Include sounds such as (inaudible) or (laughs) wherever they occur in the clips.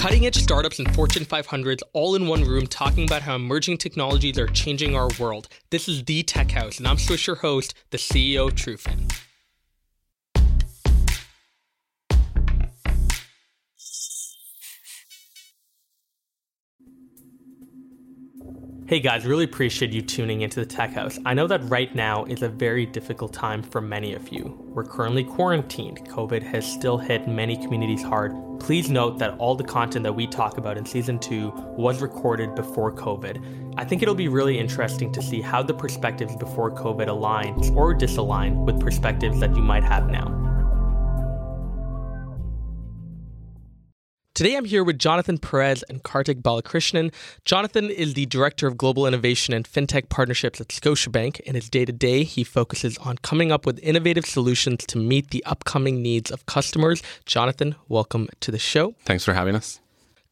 Cutting edge startups and Fortune 500s all in one room talking about how emerging technologies are changing our world. This is The Tech Haus, and I'm Swisher host, the CEO TrueFan. Hey guys, really appreciate you tuning into the Tech Haus. I know that right now is a very difficult time for many of you. We're currently quarantined. COVID has still hit many communities hard. Please note that all the content that we talk about in season two was recorded before COVID. I think it'll be really interesting to see how the perspectives before COVID align or disalign with perspectives that you might have now. Today I'm here with Jonathan Perez and Karthik Balakrishnan. Jonathan is the Director of Global Innovation and FinTech Partnerships at Scotiabank. In his day to day, he focuses on coming up with innovative solutions to meet the upcoming needs of customers. Jonathan, welcome to the show. Thanks for having us.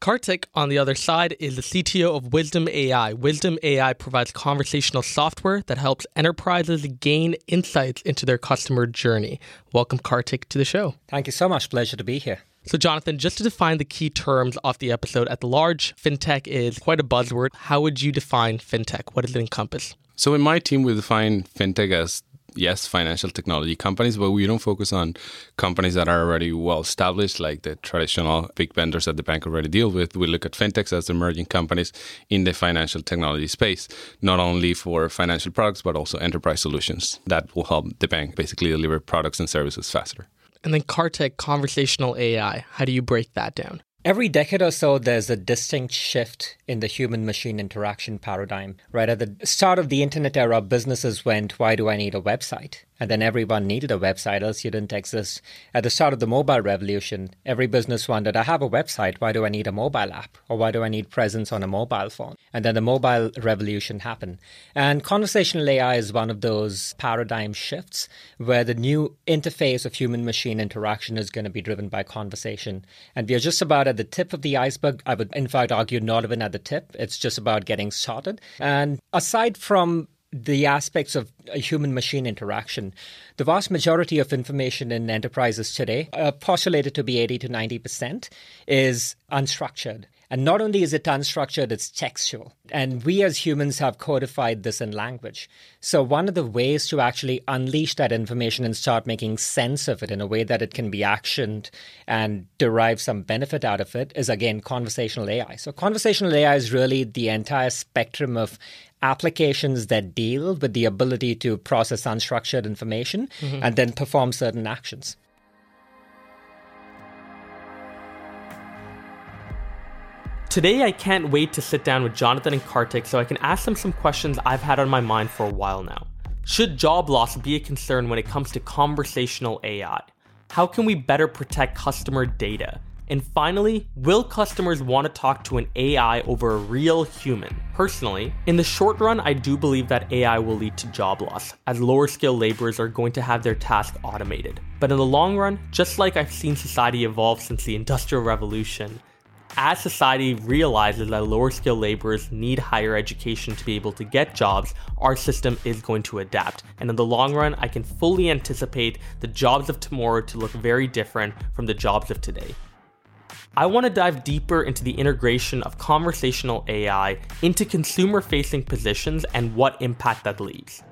Karthik, on the other side, is the CTO of Wysdom AI. Wysdom AI provides conversational software that helps enterprises gain insights into their customer journey. Welcome, Karthik, to the show. Thank you so much. Pleasure to be here. So, Jonathan, just to define the key terms of the episode, at the large, fintech is quite a buzzword. How would you define fintech? What does it encompass? So, in my team, we define fintech as yes, financial technology companies, but we don't focus on companies that are already well established, like the traditional big vendors that the bank already deal with. We look at fintechs as emerging companies in the financial technology space, not only for financial products, but also enterprise solutions that will help the bank basically deliver products and services faster. And then Karthik, conversational AI. How do you break that down? Every decade or so, there's a distinct shift in the human machine interaction paradigm. Right at the start of the internet era, businesses went, Why do I need a website? And then everyone needed a website, else you didn't exist. At the start of the mobile revolution, every business wondered, I have a website, why do I need a mobile app? Or why do I need presence on a mobile phone? And then the mobile revolution happened. And conversational AI is one of those paradigm shifts where the new interface of human machine interaction is going to be driven by conversation. And we are just about at the tip of the iceberg. I would, in fact, argue not even at the tip. It's just about getting started. And aside from the aspects of human machine interaction. The vast majority of information in enterprises today, uh, postulated to be 80 to 90%, is unstructured. And not only is it unstructured, it's textual. And we as humans have codified this in language. So, one of the ways to actually unleash that information and start making sense of it in a way that it can be actioned and derive some benefit out of it is again conversational AI. So, conversational AI is really the entire spectrum of applications that deal with the ability to process unstructured information mm-hmm. and then perform certain actions. Today, I can't wait to sit down with Jonathan and Karthik so I can ask them some questions I've had on my mind for a while now. Should job loss be a concern when it comes to conversational AI? How can we better protect customer data? And finally, will customers want to talk to an AI over a real human? Personally, in the short run, I do believe that AI will lead to job loss, as lower skilled laborers are going to have their tasks automated. But in the long run, just like I've seen society evolve since the Industrial Revolution, as society realizes that lower skilled laborers need higher education to be able to get jobs, our system is going to adapt. And in the long run, I can fully anticipate the jobs of tomorrow to look very different from the jobs of today. I want to dive deeper into the integration of conversational AI into consumer facing positions and what impact that leaves.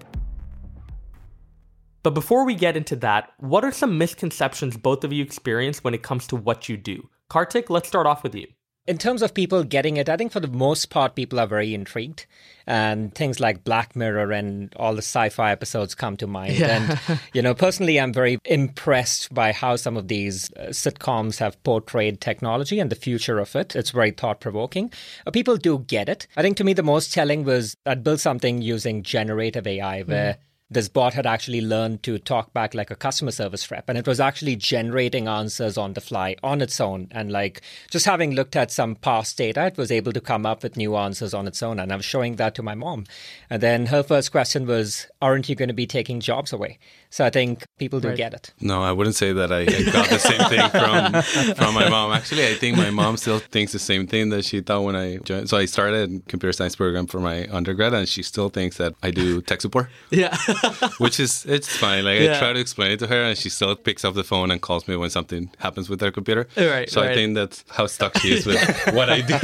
But before we get into that, what are some misconceptions both of you experience when it comes to what you do? Karthik, let's start off with you. In terms of people getting it, I think for the most part, people are very intrigued. And things like Black Mirror and all the sci fi episodes come to mind. Yeah. And, you know, personally, I'm very impressed by how some of these uh, sitcoms have portrayed technology and the future of it. It's very thought provoking. Uh, people do get it. I think to me, the most telling was I'd built something using generative AI where mm this bot had actually learned to talk back like a customer service rep and it was actually generating answers on the fly on its own and like just having looked at some past data it was able to come up with new answers on its own and i was showing that to my mom and then her first question was aren't you going to be taking jobs away so I think people do right. get it. No, I wouldn't say that I, I got the same thing from from my mom. Actually, I think my mom still thinks the same thing that she thought when I joined. So I started computer science program for my undergrad, and she still thinks that I do tech support. Yeah. (laughs) which is it's fine. Like Yeah. I try to explain it to her, and she still picks up the phone and calls me when something happens with her computer. Right, So right. I think that's how stuck she is with (laughs) what I do.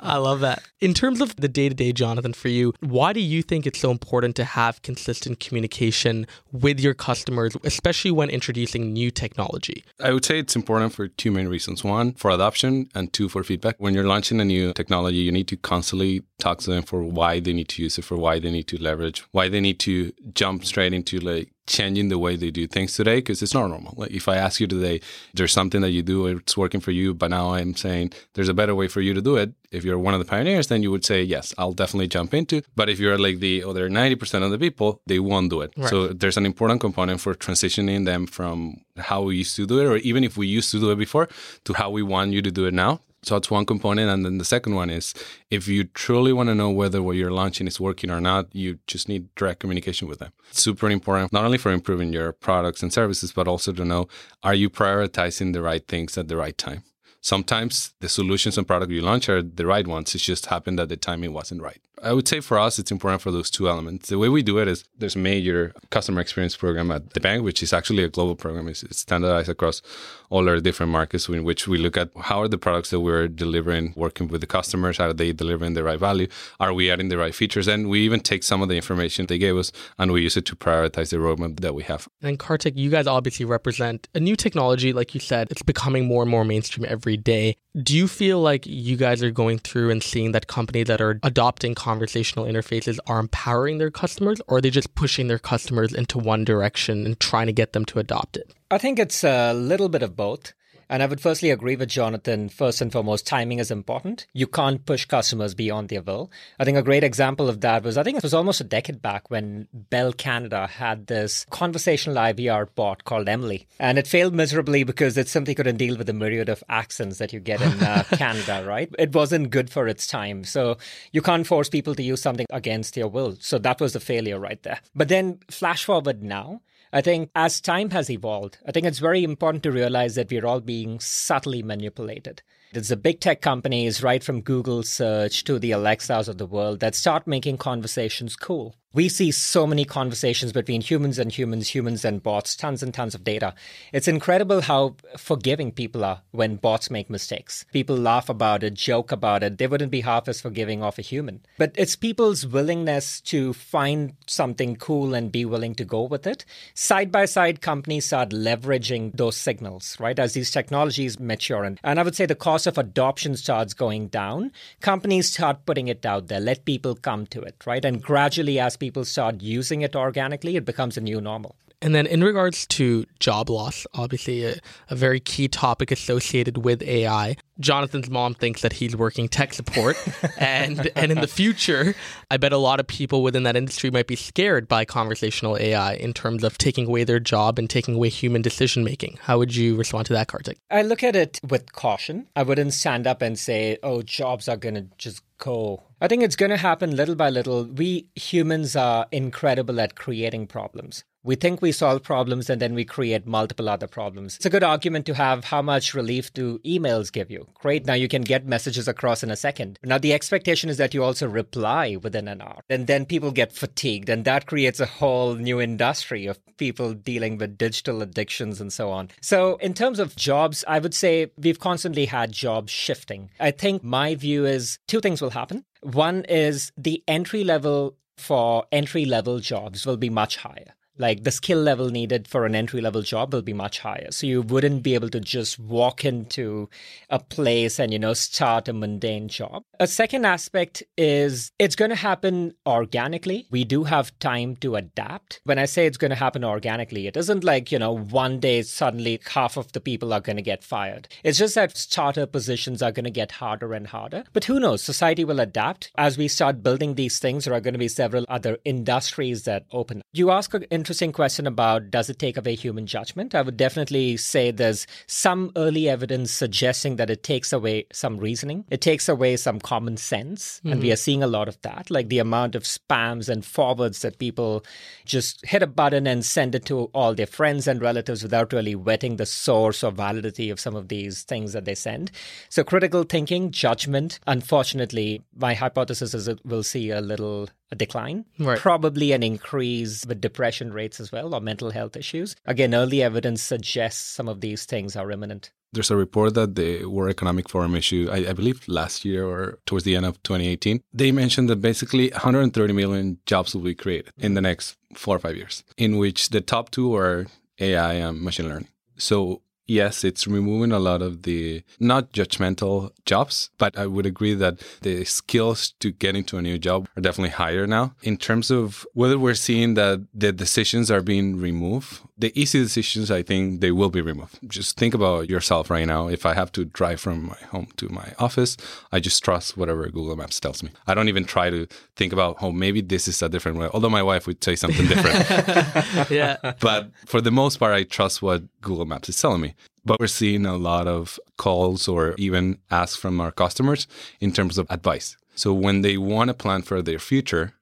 I love that. In terms of the day to day, Jonathan, for you, why do you think it's so important to have consistent communication with your customers, especially when introducing new technology? I would say it's important for two main reasons. One, for adoption, and two, for feedback. When you're launching a new technology, you need to constantly talk to them for why they need to use it, for why they need to leverage, why they need to jump straight into like changing the way they do things today because it's not normal. Like if I ask you today, there's something that you do, it's working for you, but now I'm saying there's a better way for you to do it. If you're one of the pioneers, then you would say, yes, I'll definitely jump into. But if you're like the other 90% of the people, they won't do it. So there's an important component for transitioning them from how we used to do it, or even if we used to do it before, to how we want you to do it now. So that's one component. And then the second one is if you truly want to know whether what you're launching is working or not, you just need direct communication with them. It's super important, not only for improving your products and services, but also to know are you prioritizing the right things at the right time? Sometimes the solutions and product you launch are the right ones. It just happened that the timing wasn't right. I would say for us, it's important for those two elements. The way we do it is there's a major customer experience program at the bank, which is actually a global program. It's, it's standardized across all our different markets in which we look at how are the products that we're delivering working with the customers? Are they delivering the right value? Are we adding the right features? And we even take some of the information they gave us and we use it to prioritize the roadmap that we have. And Karthik, you guys obviously represent a new technology. Like you said, it's becoming more and more mainstream every day. Do you feel like you guys are going through and seeing that companies that are adopting conversational interfaces are empowering their customers, or are they just pushing their customers into one direction and trying to get them to adopt it? I think it's a little bit of both. And I would firstly agree with Jonathan. First and foremost, timing is important. You can't push customers beyond their will. I think a great example of that was, I think it was almost a decade back when Bell Canada had this conversational IVR bot called Emily. And it failed miserably because it simply couldn't deal with the myriad of accents that you get in uh, (laughs) Canada, right? It wasn't good for its time. So you can't force people to use something against their will. So that was a failure right there. But then flash forward now. I think as time has evolved, I think it's very important to realize that we're all being subtly manipulated. There's the big tech companies, right from Google search to the Alexas of the world, that start making conversations cool. We see so many conversations between humans and humans, humans and bots, tons and tons of data. It's incredible how forgiving people are when bots make mistakes. People laugh about it, joke about it. They wouldn't be half as forgiving of a human. But it's people's willingness to find something cool and be willing to go with it. Side by side, companies start leveraging those signals, right? As these technologies mature. And, and I would say the cost of adoption starts going down. Companies start putting it out there, let people come to it, right? And gradually, as people start using it organically, it becomes a new normal. And then, in regards to job loss, obviously a, a, very key topic associated with AI. Jonathan's mom thinks that he's working tech support, (laughs) and and in the future, I bet a lot of people within that industry might be scared by conversational AI in terms of taking away their job and taking away human decision making. How would you respond to that, Karthik? I look at it with caution. I wouldn't stand up and say, "Oh, jobs are going to just go." I think it's going to happen little by little. We humans are incredible at creating problems. We think we solve problems and then we create multiple other problems. It's a good argument to have how much relief do emails give you? Great, now you can get messages across in a second. Now the expectation is that you also reply within an hour. And then people get fatigued and that creates a whole new industry of people dealing with digital addictions and so on. So in terms of jobs, I would say we've constantly had jobs shifting. I think my view is two things will happen. One is the entry level for entry level jobs will be much higher like the skill level needed for an entry level job will be much higher. So you wouldn't be able to just walk into a place and you know start a mundane job. A second aspect is it's going to happen organically. We do have time to adapt. When i say it's going to happen organically it isn't like you know one day suddenly half of the people are going to get fired. It's just that starter positions are going to get harder and harder. But who knows? Society will adapt. As we start building these things there are going to be several other industries that open you ask a interesting question about does it take away human judgment? I would definitely say there's some early evidence suggesting that it takes away some reasoning. It takes away some common sense. Mm-hmm. And we are seeing a lot of that, like the amount of spams and forwards that people just hit a button and send it to all their friends and relatives without really vetting the source or validity of some of these things that they send. So critical thinking, judgment, unfortunately, my hypothesis is it will see a little a decline, Right. probably an increase with depression rates as well or mental health issues. Again, early evidence suggests some of these things are imminent. There's a report that the World Economic Forum issued, I, I believe last year or towards the end of 2018. They mentioned that basically 130 million jobs will be created in the next four or five years, in which the top two are AI and machine learning. So yes, it's removing a lot of the not judgmental jobs, but I would agree that the skills to get into a new job are definitely higher now. In terms of whether we're seeing that the decisions are being removed, the easy decisions, I think they will be removed. Just think about yourself right now. If I have to drive from my home to my office, I just trust whatever Google Maps tells me. I don't even try to think about, oh, maybe this is a different way. Although my wife would say something different. (laughs) yeah. but for the most part, I trust what Google Maps is telling me. But we're seeing a lot of calls or even asks from our customers in terms of advice. So when they want to plan for their future,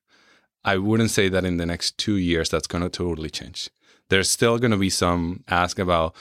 I wouldn't say that in the next two years that's going to totally change. There's still going to be some ask about,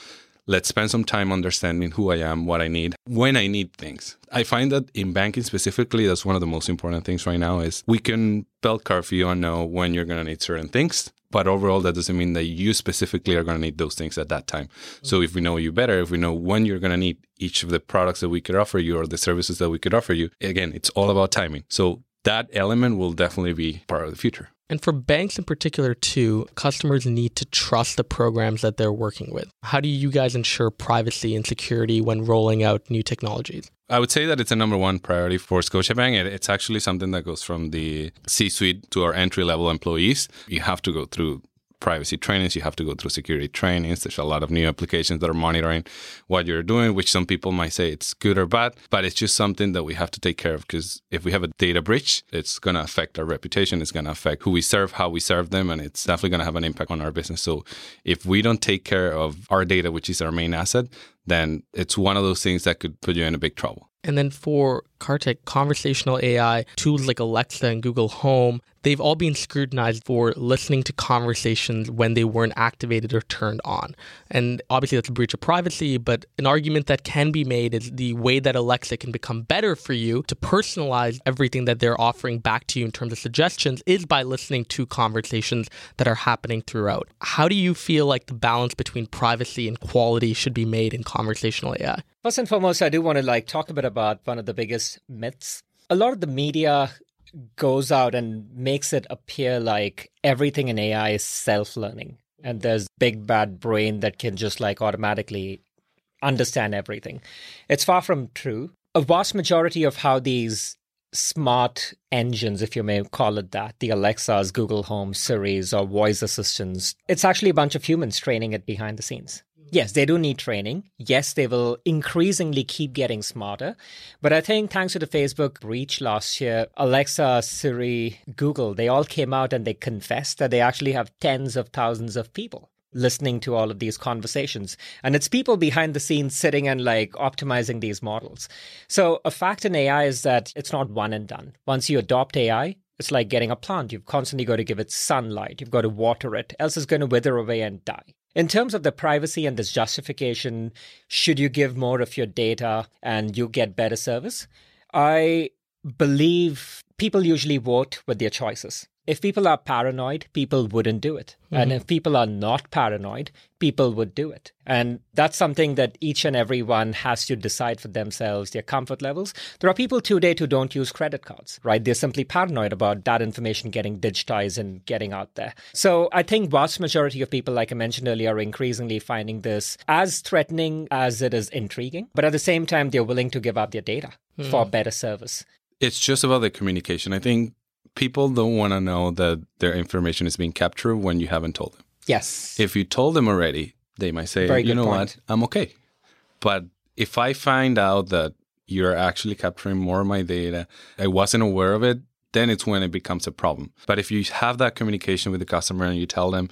let's spend some time understanding who I am, what I need, when I need things. I find that in banking specifically, that's one of the most important things right now is we can belt you and know when you're going to need certain things. But overall, that doesn't mean that you specifically are going to need those things at that time. So if we know you better, if we know when you're going to need each of the products that we could offer you or the services that we could offer you, again, it's all about timing. So that element will definitely be part of the future. And for banks in particular, too, customers need to trust the programs that they're working with. How do you guys ensure privacy and security when rolling out new technologies? I would say that it's a number one priority for Scotiabank. It- It's actually something that goes from the C suite to our entry level employees. You have to go through privacy trainings, you have to go through security trainings. There's a lot of new applications that are monitoring what you're doing, which some people might say it's good or bad, but it's just something that we have to take care of because if we have a data breach, it's going to affect our reputation, it's going to affect who we serve, how we serve them, and it's definitely going to have an impact on our business. So if we don't take care of our data, which is our main asset, then it's one of those things that could put you in a big trouble. And then for Karthik, conversational AI, tools like Alexa and Google Home, they've all been scrutinized for listening to conversations when they weren't activated or turned on. And obviously, that's a breach of privacy, but an argument that can be made is the way that Alexa can become better for you to personalize everything that they're offering back to you in terms of suggestions is by listening to conversations that are happening throughout. How do you feel like the balance between privacy and quality should be made in conversational AI? First and foremost, I do want to like talk a bit about one of the biggest myths. A lot of the media goes out and makes it appear like everything in AI is self-learning and there's big bad brain that can just like automatically understand everything. It's far from true. A vast majority of how these smart engines, if you may call it that, the Alexas, Google Home, Siris, or voice assistants, it's actually a bunch of humans training it behind the scenes. Yes, they do need training. Yes, they will increasingly keep getting smarter. But I think thanks to the Facebook breach last year, Alexa, Siri, Google, they all came out and they confessed that they actually have tens of thousands of people listening to all of these conversations. And it's people behind the scenes sitting and like optimizing these models. So a fact in AI is that it's not one and done. Once you adopt AI, it's like getting a plant. You've constantly got to give it sunlight. You've got to water it, else it's going to wither away and die. In terms of the privacy and this justification, should you give more of your data and you get better service? I believe people usually vote with their choices. If people are paranoid, people wouldn't do it. Mm-hmm. And if people are not paranoid, people would do it. And that's something that each and every one has to decide for themselves, their comfort levels. There are people today who don't use credit cards, right? They're simply paranoid about that information getting digitized and getting out there. So I think vast majority of people, like I mentioned earlier, are increasingly finding this as threatening as it is intriguing. But at the same time, they're willing to give up their data mm-hmm. for better service. It's just about the communication. I think people don't want to know that their information is being captured when you haven't told them. Yes. If you told them already, they might say, Very you know point. what, I'm okay. But if I find out that you're actually capturing more of my data, I wasn't aware of it, then it's when it becomes a problem. But if you have that communication with the customer and you tell them,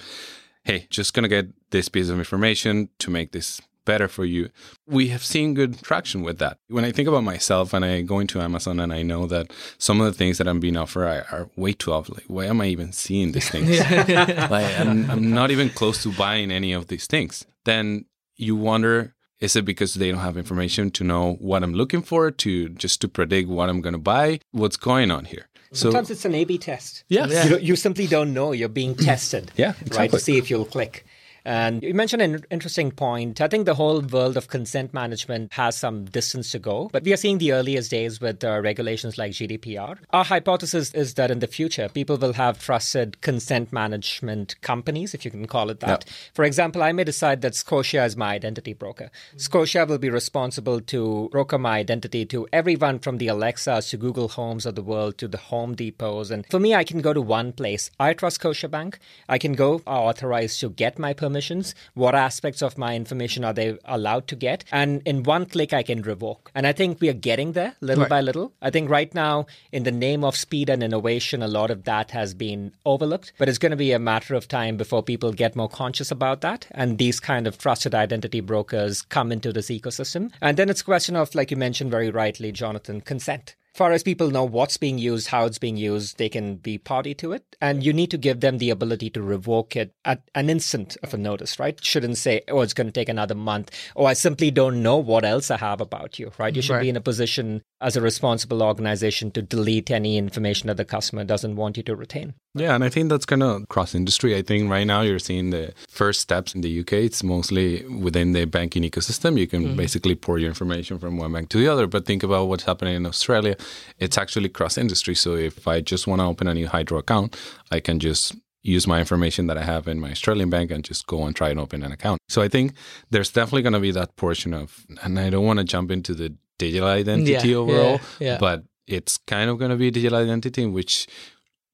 hey, just going to get this piece of information to make this better for you. We have seen good traction with that. When I think about myself and I go into Amazon and I know that some of the things that I'm being offered are, are way too off. Like, why am I even seeing these things? (laughs) (laughs) like, I'm, I'm not even close to buying any of these things. Then you wonder, is it because they don't have information to know what I'm looking for, to just to predict what I'm going to buy? What's going on here? Sometimes it's an A/B test. Yes. You, you simply don't know. You're being tested. Yeah, right to see if you'll click. And you mentioned an interesting point. I think the whole world of consent management has some distance to go, but we are seeing the earliest days with uh, regulations like GDPR. Our hypothesis is that in the future, people will have trusted consent management companies, if you can call it that. For example, I may decide that Scotia is my identity broker. Scotia will be responsible to broker my identity to everyone from the Alexas to Google Homes of the world to the Home Depots. And for me, I can go to one place. I trust Scotia Bank. I can go are authorized to get my permissions. What aspects of my information are they allowed to get? And in one click, I can revoke. And I think we are getting there little Right. by little. I think right now, in the name of speed and innovation, a lot of that has been overlooked. But it's going to be a matter of time before people get more conscious about that. And these kind of trusted identity brokers come into this ecosystem. And then it's a question of, like you mentioned very rightly, Jonathan, consent. Far as people know what's being used, how it's being used, they can be party to it. And you need to give them the ability to revoke it at an instant of a notice, right? Shouldn't say, oh, it's going to take another month, or I simply don't know what else I have about you, right? You should Right. be in a position as a responsible organization to delete any information that the customer doesn't want you to retain. Yeah, and I think that's kind of cross industry. I think right now you're seeing the first steps in the UK. It's mostly within the banking ecosystem. You can mm-hmm. basically pour your information from one bank to the other. But think about what's happening in Australia. It's actually cross industry. So if I just want to open a new Hydro account, I can just use my information that I have in my Australian bank and just go and try and open an account. So I think there's definitely going to be that portion of, and I don't want to jump into the digital identity Yeah, overall, yeah, yeah. but it's kind of going to be digital identity in which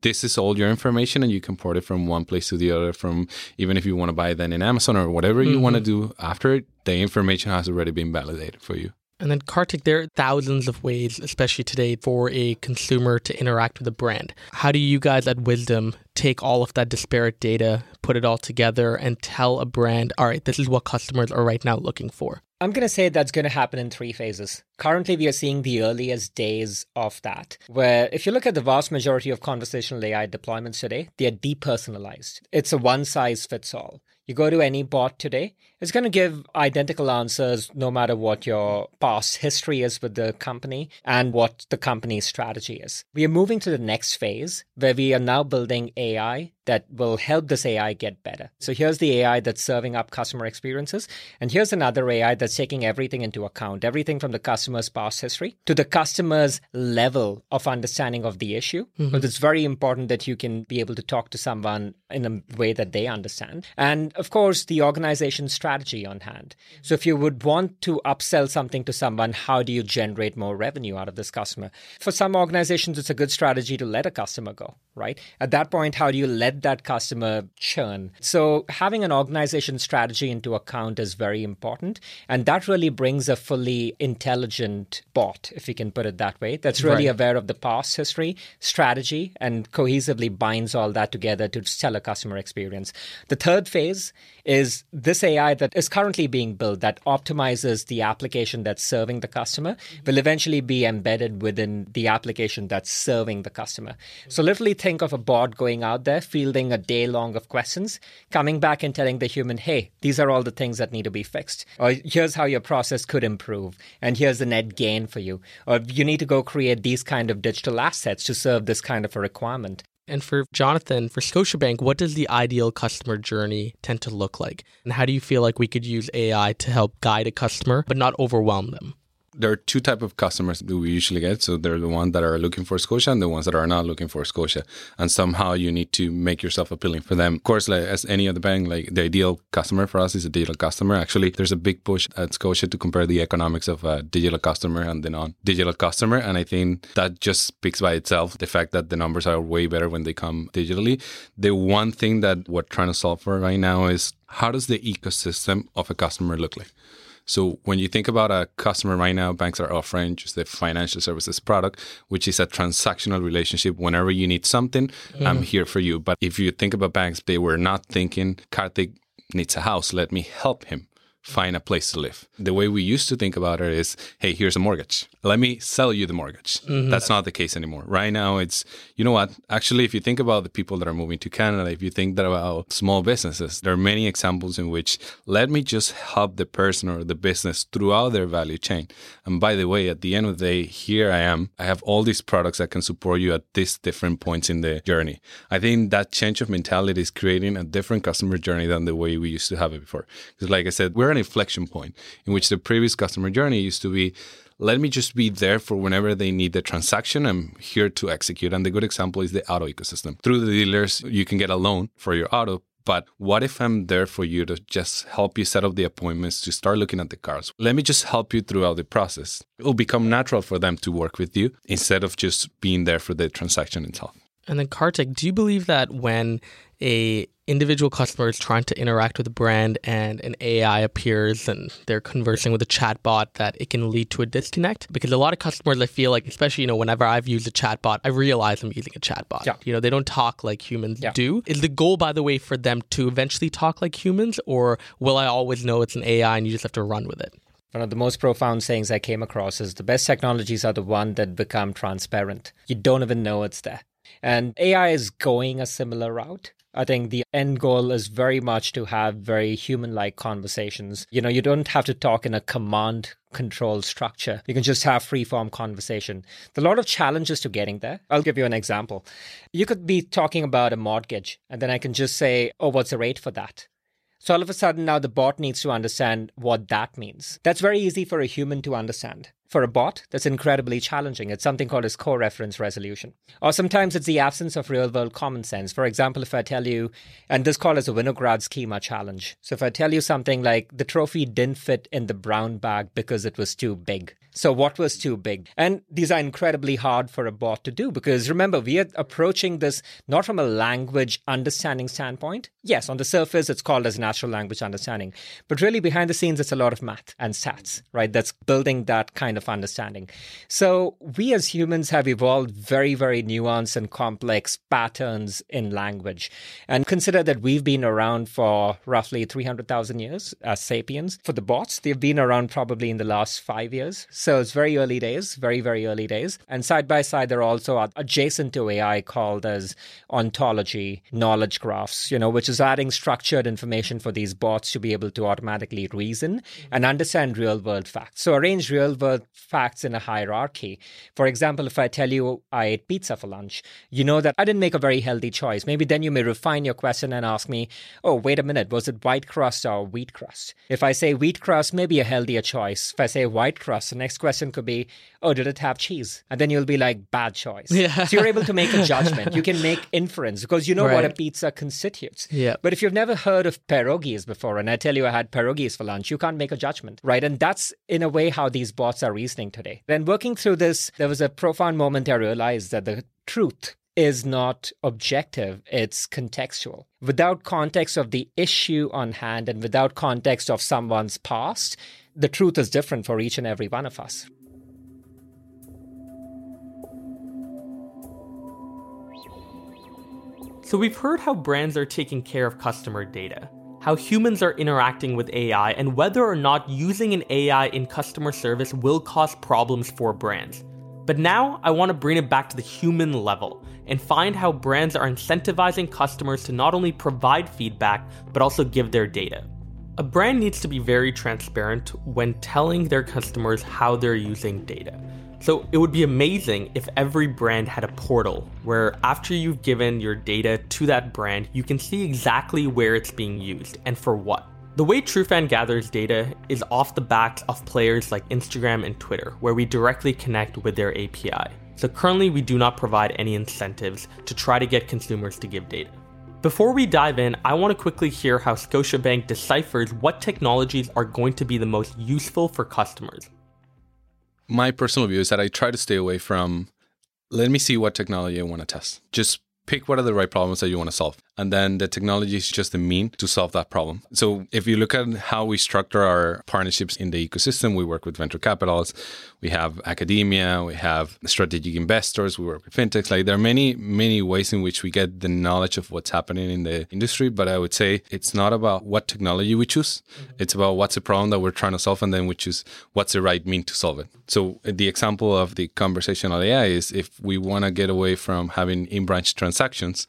this is all your information and you can port it from one place to the other from even if you want to buy it then in amazon or whatever you mm-hmm. want to do after it the information has already been validated for you And then Karthik, there are thousands of ways, especially today, for a consumer to interact with a brand. How do you guys at Wysdom take all of that disparate data, put it all together, and tell a brand, all right, this is what customers are right now looking for? I'm going to say that's going to happen in three phases. Currently, we are seeing the earliest days of that, where if you look at the vast majority of conversational AI deployments today, they are depersonalized. It's a one size fits all. You go to any bot today, it's going to give identical answers no matter what your past history is with the company and what the company's strategy is. We are moving to the next phase where we are now building AI that will help this AI get better. So here's the AI that's serving up customer experiences. And here's another AI that's taking everything into account, everything from the customer's past history to the customer's level of understanding of the issue. Mm-hmm. But it's very important that you can be able to talk to someone in a way that they understand. And of course, the organization's strategy on hand. So if you would want to upsell something to someone, how do you generate more revenue out of this customer? For some organizations, it's a good strategy to let a customer go, right? At that point, how do you let that customer churn? So having an organization strategy into account is very important. And that really brings a fully intelligent bot, if you can put it that way, that's really Right. aware of the past history, strategy, and cohesively binds all that together to sell a customer experience. The third phase is this AI that is currently being built that optimizes the application that's serving the customer will eventually be embedded within the application that's serving the customer. So literally think of a bot going out there, fielding a day long of questions, coming back and telling the human, hey, these are all the things that need to be fixed. Or here's how your process could improve. And here's the net gain for you. Or you need to go create these kind of digital assets to serve this kind of a requirement. And for Jonathan, for Scotiabank, what does the ideal customer journey tend to look like? And how do you feel like we could use AI to help guide a customer but not overwhelm them? There are two type of customers that we usually get. So they're the ones that are looking for Scotia and the ones that are not looking for Scotia. And somehow you need to make yourself appealing for them. Of course, like as any other bank, like the ideal customer for us is a digital customer. Actually, there's a big push at Scotia to compare the economics of a digital customer and the non-digital customer. And I think that just speaks by itself. The fact that the numbers are way better when they come digitally. The one thing that we're trying to solve for right now is how does the ecosystem of a customer look like? So when you think about a customer right now, banks are offering just the financial services product, which is a transactional relationship. Whenever you need something, I'm here for you. But if you think about banks, they were not thinking Karthik needs a house. Let me help him find a place to live. The way we used to think about it is, hey, here's a mortgage. Let me sell you the mortgage. Mm-hmm. That's not the case anymore. Right now, it's, you know what? Actually, if you think about the people that are moving to Canada, if you think that about small businesses, there are many examples in which let me just help the person or the business throughout their value chain. And by the way, at the end of the day, here I am. I have all these products that can support you at these different points in the journey. I think that change of mentality is creating a different customer journey than the way we used to have it before. Because, like I said, we're an inflection point in which the previous customer journey used to be let me just be there for whenever they need the transaction. I'm here to execute. And the good example is the auto ecosystem. Through the dealers, you can get a loan for your auto. But what if I'm there for you to just help you set up the appointments to start looking at the cars? Let me just help you throughout the process. It will become natural for them to work with you instead of just being there for the transaction itself. And then Karthik, do you believe that when a individual customer is trying to interact with a brand and an AI appears and they're conversing with a chatbot that it can lead to a disconnect because a lot of customers I feel like especially you know whenever I've used a chatbot I realize I'm using a chatbot. Yeah. You know they don't talk like humans yeah. do. Is the goal by the way for them to eventually talk like humans or will I always know it's an AI and you just have to run with it? One of the most profound sayings I came across is the best technologies are the one that become transparent. You don't even know it's there. And AI is going a similar route. I think the end goal is very much to have very human like conversations. You know, you don't have to talk in a command control structure. You can just have free form conversation. There are a lot of challenges to getting there. I'll give you an example. You could be talking about a mortgage, and then I can just say, Oh, what's the rate for that? So all of a sudden now the bot needs to understand what that means. That's very easy for a human to understand. For a bot, that's incredibly challenging. It's something called as co-reference resolution. Or sometimes it's the absence of real-world common sense. For example, if I tell you, and this called as a Winograd schema challenge. So if I tell you something like the trophy didn't fit in the brown bag because it was too big. So what was too big? And these are incredibly hard for a bot to do because remember, we are approaching this not from a language understanding standpoint. Yes, on the surface, it's called as natural language understanding, but really behind the scenes, it's a lot of math and stats, right? That's building that kind of understanding. So we as humans have evolved very, very nuanced and complex patterns in language. And consider that we've been around for roughly 300,000 years as sapiens. For the bots, they've been around probably in the last five years. So it's very early days, very, very early days. And side by side, they're also adjacent to AI called as ontology, knowledge graphs, you know, which is adding structured information for these bots to be able to automatically reason and understand real world facts. So arrange real world facts in a hierarchy. For example, if I tell you I ate pizza for lunch, you know that I didn't make a very healthy choice. Maybe then you may refine your question and ask me, oh, wait a minute, was it white crust or wheat crust? If I say wheat crust, maybe a healthier choice. If I say white crust, the next question could be, oh, did it have cheese? And then you'll be like, bad choice. Yeah. so you're able to make a judgment. You can make inference because you know right. what a pizza constitutes. Yeah. But if you've never heard of pierogies before, and I tell you I had pierogies for lunch, you can't make a judgment, right? And that's in a way how these bots are reasoning today. Then working through this, there was a profound moment I realized that the truth is not objective, it's contextual. Without context of the issue on hand and without context of someone's past, the truth is different for each and every one of us. So, we've heard how brands are taking care of customer data, how humans are interacting with AI, and whether or not using an AI in customer service will cause problems for brands. But now I want to bring it back to the human level and find how brands are incentivizing customers to not only provide feedback, but also give their data. A brand needs to be very transparent when telling their customers how they're using data. So it would be amazing if every brand had a portal where after you've given your data to that brand, you can see exactly where it's being used and for what. The way TrueFan gathers data is off the backs of players like Instagram and Twitter, where we directly connect with their API. So currently, we do not provide any incentives to try to get consumers to give data. Before we dive in, I want to quickly hear how Scotiabank deciphers what technologies are going to be the most useful for customers my personal view is that I try to stay away from let me see what technology I want to test. Just pick what are the right problems that you want to solve. And then the technology is just the mean to solve that problem. So if you look at how we structure our partnerships in the ecosystem, we work with venture capitals, we have academia, we have strategic investors, we work with fintechs. Like there are many, many ways in which we get the knowledge of what's happening in the industry. But I would say it's not about what technology we choose. Mm-hmm. It's about what's the problem that we're trying to solve and then we choose what's the right mean to solve it. So the example of the conversational AI is if we want to get away from having in-branch transactions,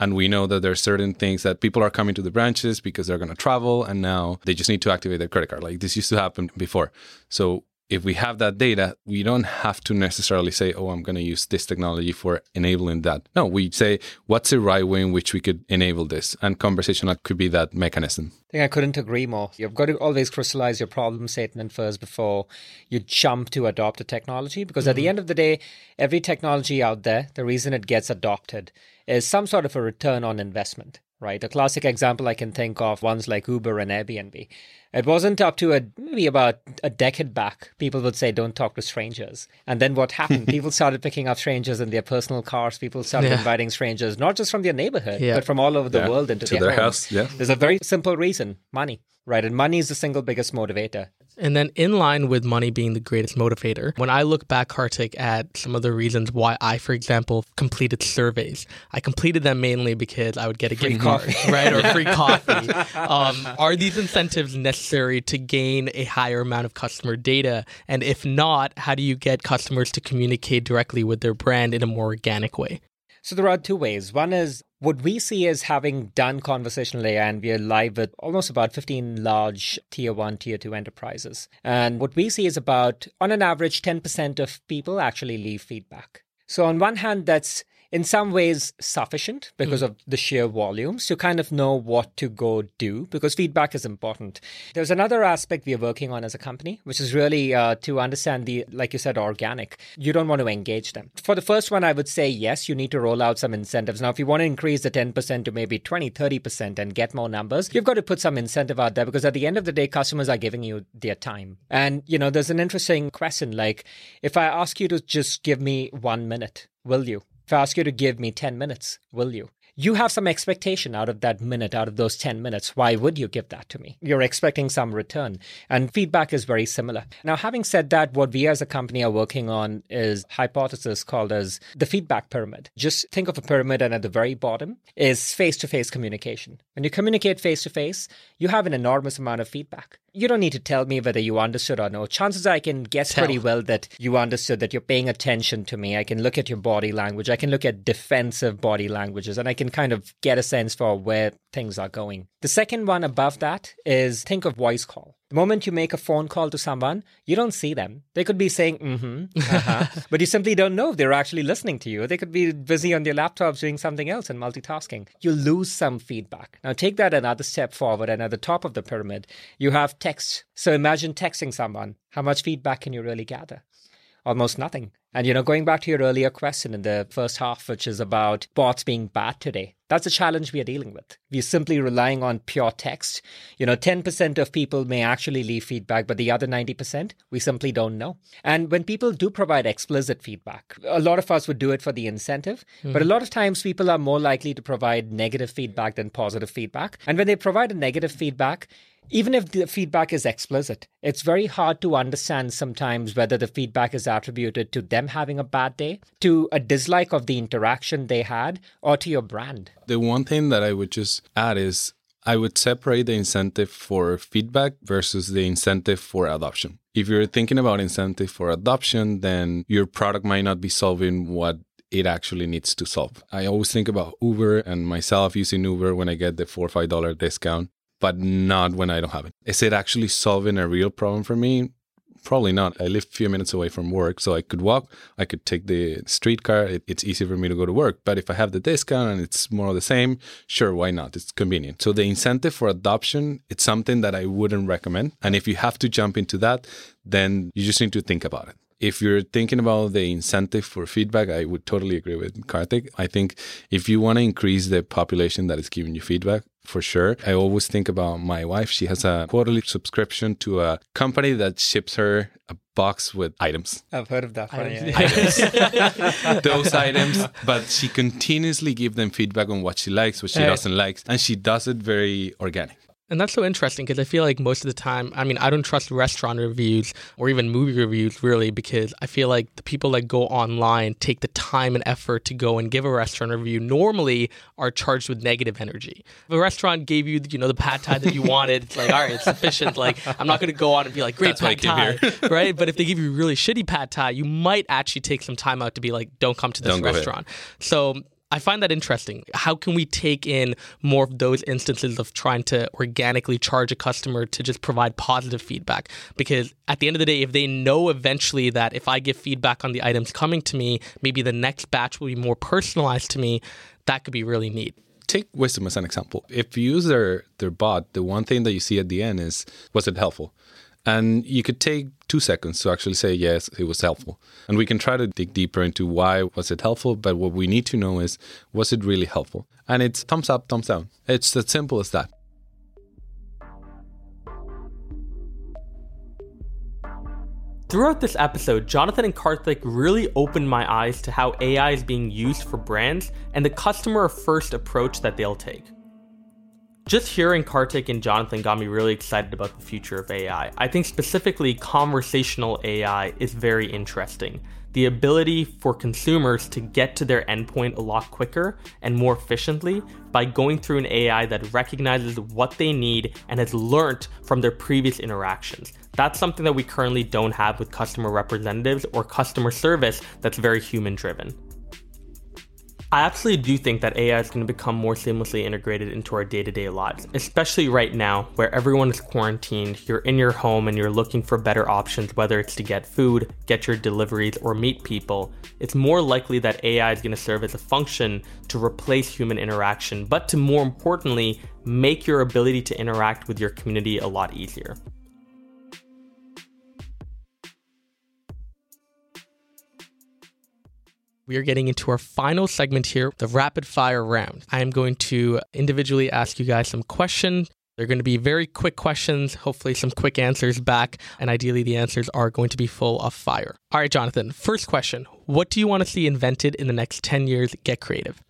and we know that there are certain things that people are coming to the branches because they're going to travel and now they just need to activate their credit card. Like this used to happen before. So if we have that data, we don't have to necessarily say, oh, I'm going to use this technology for enabling that. No, we say, what's the right way in which we could enable this? And conversational could be that mechanism. I think I couldn't agree more. You've got to always crystallize your problem statement first before you jump to adopt a technology. Because mm-hmm. at the mm-hmm. end of the day, every technology out there, the reason it gets adopted is some sort of a return on investment right? A classic example I can think of ones like Uber and Airbnb. It wasn't up to a maybe about a decade back. People would say, "Don't talk to strangers," and then what happened? (laughs) people started picking up strangers in their personal cars. People started yeah. inviting strangers, not just from their neighborhood, yeah. but from all over the yeah. world into to their, their house. Yeah, there's a very simple reason: money right? And money is the single biggest motivator. And then, in line with money being the greatest motivator, when I look back, Karthik, at some of the reasons why I, for example, completed surveys, I completed them mainly because I would get a free gift card, (laughs) right, or free (laughs) coffee. Um, are these incentives necessary to gain a higher amount of customer data? And if not, how do you get customers to communicate directly with their brand in a more organic way? So there are two ways. One is what we see is having done conversational AI, and we are live with almost about 15 large tier one, tier two enterprises. And what we see is about, on an average, 10% of people actually leave feedback. So, on one hand, that's in some ways sufficient because mm. of the sheer volumes to kind of know what to go do because feedback is important. There's another aspect we are working on as a company, which is really uh, to understand the, like you said, organic. You don't want to engage them. For the first one, I would say yes, you need to roll out some incentives. Now, if you want to increase the 10% to maybe 20, 30% and get more numbers, you've got to put some incentive out there because at the end of the day, customers are giving you their time. And, you know, there's an interesting question like, if I ask you to just give me one minute, will you? If I ask you to give me 10 minutes, will you? you have some expectation out of that minute, out of those 10 minutes. Why would you give that to me? You're expecting some return. And feedback is very similar. Now, having said that, what we as a company are working on is hypothesis called as the feedback pyramid. Just think of a pyramid and at the very bottom is face-to-face communication. When you communicate face-to-face, you have an enormous amount of feedback. You don't need to tell me whether you understood or no. Chances are I can guess tell. pretty well that you understood, that you're paying attention to me. I can look at your body language. I can look at defensive body languages and I can kind of get a sense for where things are going. The second one above that is think of voice call. The moment you make a phone call to someone, you don't see them. They could be saying, mm-hmm, uh-huh, (laughs) but you simply don't know if they're actually listening to you. They could be busy on their laptops doing something else and multitasking. You lose some feedback. Now take that another step forward, and at the top of the pyramid, you have text. So imagine texting someone. How much feedback can you really gather? Almost nothing. And, you know, going back to your earlier question in the first half, which is about bots being bad today, that's a challenge we are dealing with. We're simply relying on pure text. You know, 10% of people may actually leave feedback, but the other 90%, we simply don't know. And when people do provide explicit feedback, a lot of us would do it for the incentive, mm-hmm. but a lot of times people are more likely to provide negative feedback than positive feedback. And when they provide a negative feedback, even if the feedback is explicit, it's very hard to understand sometimes whether the feedback is attributed to them having a bad day, to a dislike of the interaction they had, or to your brand. The one thing that I would just add is I would separate the incentive for feedback versus the incentive for adoption. If you're thinking about incentive for adoption, then your product might not be solving what it actually needs to solve. I always think about Uber and myself using Uber when I get the four or five dollar discount but not when I don't have it. Is it actually solving a real problem for me? Probably not. I live a few minutes away from work, so I could walk. I could take the streetcar. It, it's easy for me to go to work. But if I have the discount and it's more of the same, sure, why not? It's convenient. So the incentive for adoption, it's something that I wouldn't recommend. And if you have to jump into that, then you just need to think about it if you're thinking about the incentive for feedback, I would totally agree with Karthik. I think if you want to increase the population that is giving you feedback, for sure. I always think about my wife. She has a quarterly subscription to a company that ships her a box with items. I've heard of that. Funny, Items. yeah. (laughs) Those items, but she continuously give them feedback on what she likes, what she Right. doesn't like, and she does it very organic. And that's so interesting because I feel like most of the time, I mean, I don't trust restaurant reviews or even movie reviews really because I feel like the people that go online take the time and effort to go and give a restaurant review normally are charged with negative energy. If a restaurant gave you, you know, the pad thai that you wanted, it's like, all right, it's sufficient. Like, I'm not going to go on and be like, great That's pad thai, right? But if they give you really shitty pad thai, you might actually take some time out to be like, don't come to this Don't restaurant. So I find that interesting. How can we take in more of those instances of trying to organically charge a customer to just provide positive feedback? Because at the end of the day, if they know eventually that if I give feedback on the items coming to me, maybe the next batch will be more personalized to me, that could be really neat. Take Wysdom as an example. If you use their their bot, the one thing that you see at the end is was it helpful? And you could take two seconds to actually say yes, it was helpful. And we can try to dig deeper into why was it helpful, but what we need to know is was it really helpful? And it's thumbs up, thumbs down. It's as simple as that. Throughout this episode, Jonathan and Karthik really opened my eyes to how AI is being used for brands and the customer first approach that they'll take. Just hearing Karthik and Jonathan got me really excited about the future of AI. I think specifically conversational AI is very interesting. The ability for consumers to get to their endpoint a lot quicker and more efficiently by going through an AI that recognizes what they need and has learned from their previous interactions. That's something that we currently don't have with customer representatives or customer service that's very human driven. I absolutely do think that AI is going to become more seamlessly integrated into our day to day lives, especially right now where everyone is quarantined, you're in your home and you're looking for better options, whether it's to get food, get your deliveries, or meet people. It's more likely that AI is going to serve as a function to replace human interaction, but to more importantly, make your ability to interact with your community a lot easier. We are getting into our final segment here, the rapid fire round. I am going to individually ask you guys some questions. They're going to be very quick questions, hopefully, some quick answers back, and ideally, the answers are going to be full of fire. All right, Jonathan, first question What do you want to see invented in the next 10 years? Get creative.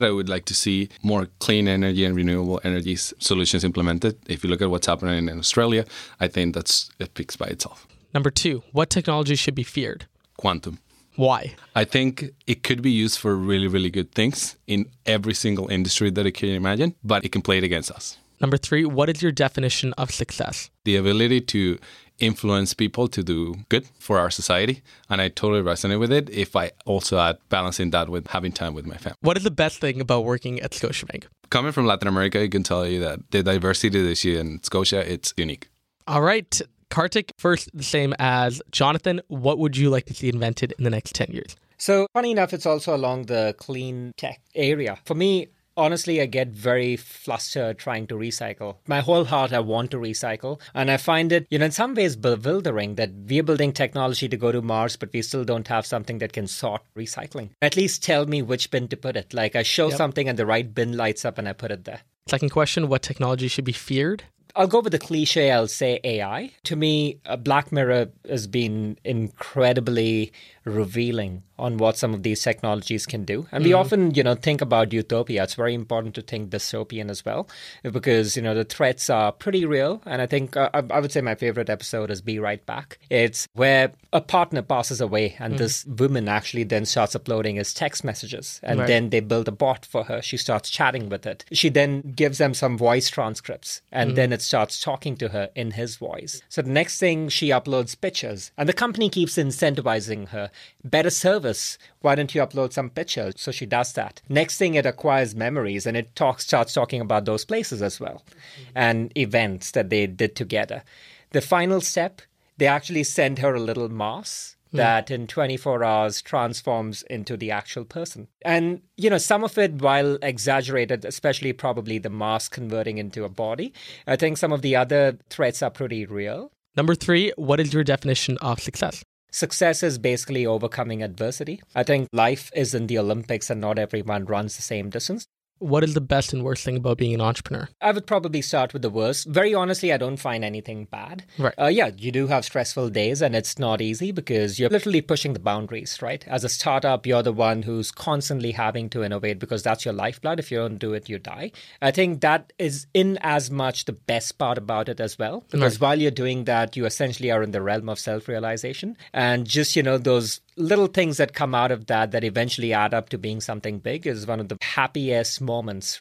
I would like to see more clean energy and renewable energy solutions implemented. If you look at what's happening in Australia, I think that's it speaks by itself. Number two, what technology should be feared? Quantum. Why? I think it could be used for really, really good things in every single industry that it can imagine, but it can play it against us. Number three, what is your definition of success? The ability to influence people to do good for our society. And I totally resonate with it if I also add balancing that with having time with my family. What is the best thing about working at Scotiabank? Coming from Latin America, I can tell you that the diversity that you see in Scotia, it's unique. All right, Karthik, first, the same as Jonathan. What would you like to see invented in the next 10 years? So, funny enough, it's also along the clean tech area. For me, honestly, I get very flustered trying to recycle. My whole heart, I want to recycle. And I find it, you know, in some ways bewildering that we're building technology to go to Mars, but we still don't have something that can sort recycling. At least tell me which bin to put it. Like I show Yep. something and the right bin lights up and I put it there. Second question What technology should be feared? I'll go with the cliche, I'll say AI. To me, uh, Black Mirror has been incredibly revealing on what some of these technologies can do. And we mm-hmm. often, you know, think about utopia. It's very important to think dystopian as well, because, you know, the threats are pretty real. And I think uh, I would say my favorite episode is Be Right Back. It's where a partner passes away and mm-hmm. this woman actually then starts uploading his text messages. And Right. then they build a bot for her. She starts chatting with it. She then gives them some voice transcripts and mm-hmm. then it starts talking to her in his voice. So the next thing she uploads pictures and the company keeps incentivizing her. Better service. Why don't you upload some pictures? So she does that. Next thing it acquires memories and it talks starts talking about those places as well mm-hmm. and events that they did together. The final step, they actually send her a little mask mm. that in 24 hours transforms into the actual person. And, you know, some of it, while exaggerated, especially probably the mask converting into a body, I think some of the other threats are pretty real. Number three, what is your definition of success? Success is basically overcoming adversity. I think life is in the Olympics and not everyone runs the same distance. What is the best and worst thing about being an entrepreneur? I would probably start with the worst. Very honestly, I don't find anything bad. Right. Uh, yeah, you do have stressful days, and it's not easy because you're literally pushing the boundaries, right? As a startup, you're the one who's constantly having to innovate because that's your lifeblood. If you don't do it, you die. I think that is in as much the best part about it as well, because right. while you're doing that, you essentially are in the realm of self realization. And just, you know, those little things that come out of that that eventually add up to being something big is one of the happiest moments.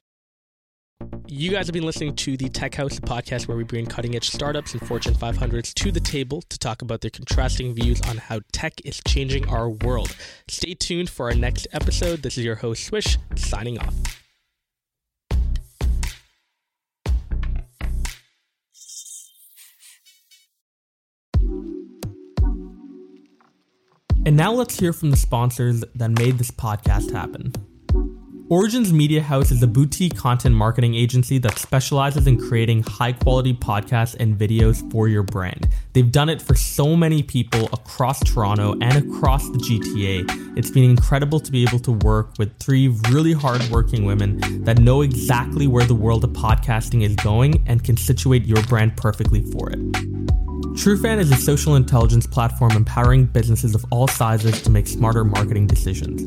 You guys have been listening to the Tech Haus, podcast where we bring cutting edge startups and Fortune 500s to the table to talk about their contrasting views on how tech is changing our world. Stay tuned for our next episode. This is your host, Swish, signing off. And now let's hear from the sponsors that made this podcast happen. Origins Media Haus is a boutique content marketing agency that specializes in creating high quality podcasts and videos for your brand. They've done it for so many people across Toronto and across the GTA. It's been incredible to be able to work with three really hardworking women that know exactly where the world of podcasting is going and can situate your brand perfectly for it. TrueFan is a social intelligence platform empowering businesses of all sizes to make smarter marketing decisions.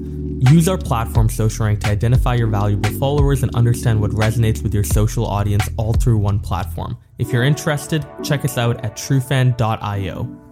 Use our platform SocialRank to identify your valuable followers and understand what resonates with your social audience all through one platform. If you're interested, check us out at truefan.io.